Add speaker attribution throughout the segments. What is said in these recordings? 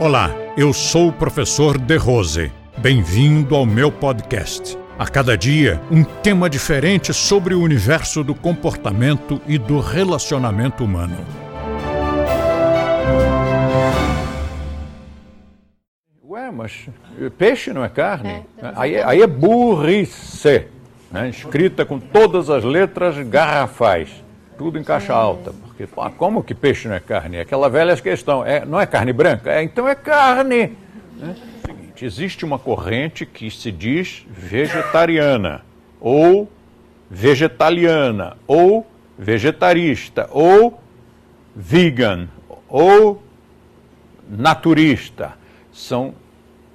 Speaker 1: Olá, eu sou o professor De Rose. Bem-vindo ao meu podcast. A cada dia, um tema diferente sobre o universo do comportamento e do relacionamento humano.
Speaker 2: Ué, mas peixe não é carne? aí, aí é burrice, né? escrita com todas as letras garrafais, tudo em caixa alta. Porque, pô, como que peixe não é carne? É aquela velha questão, é, não é carne branca? É, então é carne. Né? Seguinte, existe uma corrente que se diz vegetariana, ou vegetaliana, ou vegetarista, ou vegan, ou naturista. São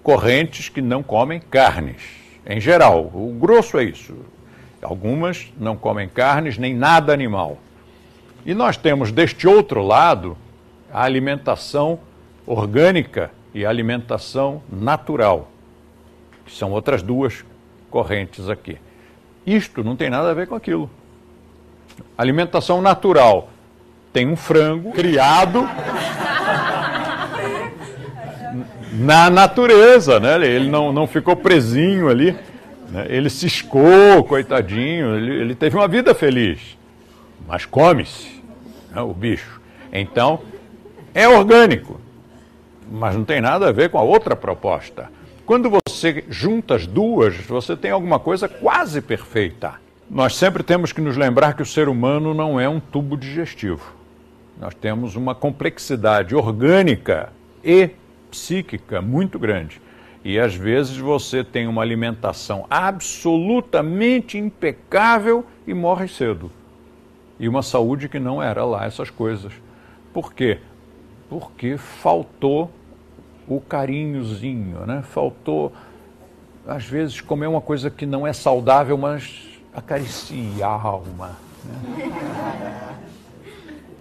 Speaker 2: correntes que não comem carnes, em geral. O grosso é isso. Algumas não comem carnes nem nada animal. E nós temos deste outro lado a alimentação orgânica e a alimentação natural, que são outras duas correntes aqui. Isto não tem nada a ver com aquilo. Alimentação natural tem um frango criado na natureza, né? Ele não, não ficou presinho ali, né? ele ciscou, coitadinho, ele, ele teve uma vida feliz mas come-se né, o bicho. Então, é orgânico, mas não tem nada a ver com a outra proposta. Quando você junta as duas, você tem alguma coisa quase perfeita. Nós sempre temos que nos lembrar que o ser humano não é um tubo digestivo. Nós temos uma complexidade orgânica e psíquica muito grande. E às vezes você tem uma alimentação absolutamente impecável e morre cedo e uma saúde que não era lá essas coisas. Por quê? Porque faltou o carinhozinho, né? Faltou, às vezes, comer uma coisa que não é saudável, mas acaricia a alma. Né?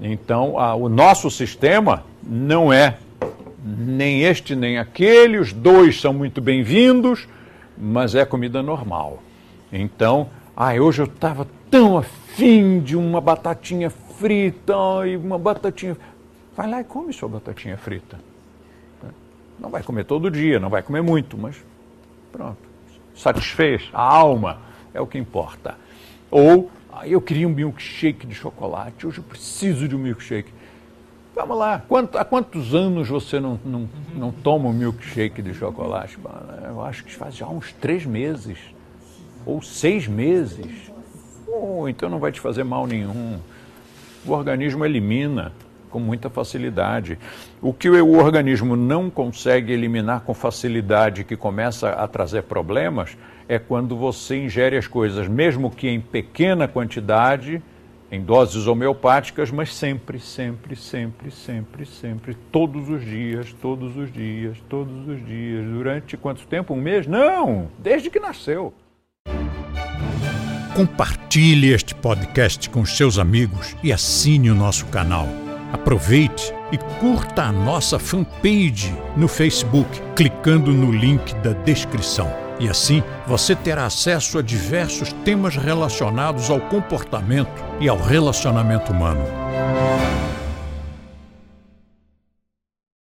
Speaker 2: Então, a, o nosso sistema não é nem este nem aquele, os dois são muito bem-vindos, mas é comida normal. Então, ah, hoje eu estava tão afim de uma batatinha frita e uma batatinha. Vai lá e come sua batatinha frita. Não vai comer todo dia, não vai comer muito, mas pronto. Satisfez a alma, é o que importa. Ou, ah, eu queria um milkshake de chocolate, hoje eu preciso de um milkshake. Vamos lá, Quanto, há quantos anos você não, não, não toma um milkshake de chocolate? Eu acho que faz já uns três meses, ou seis meses. Oh, então não vai te fazer mal nenhum. O organismo elimina com muita facilidade. O que o organismo não consegue eliminar com facilidade, que começa a trazer problemas, é quando você ingere as coisas, mesmo que em pequena quantidade, em doses homeopáticas, mas sempre, sempre, sempre, sempre, sempre, todos os dias, todos os dias, todos os dias. Durante quanto tempo? Um mês? Não! Desde que nasceu.
Speaker 1: Compartilhe este podcast com seus amigos e assine o nosso canal. Aproveite e curta a nossa fanpage no Facebook, clicando no link da descrição. E assim você terá acesso a diversos temas relacionados ao comportamento e ao relacionamento humano.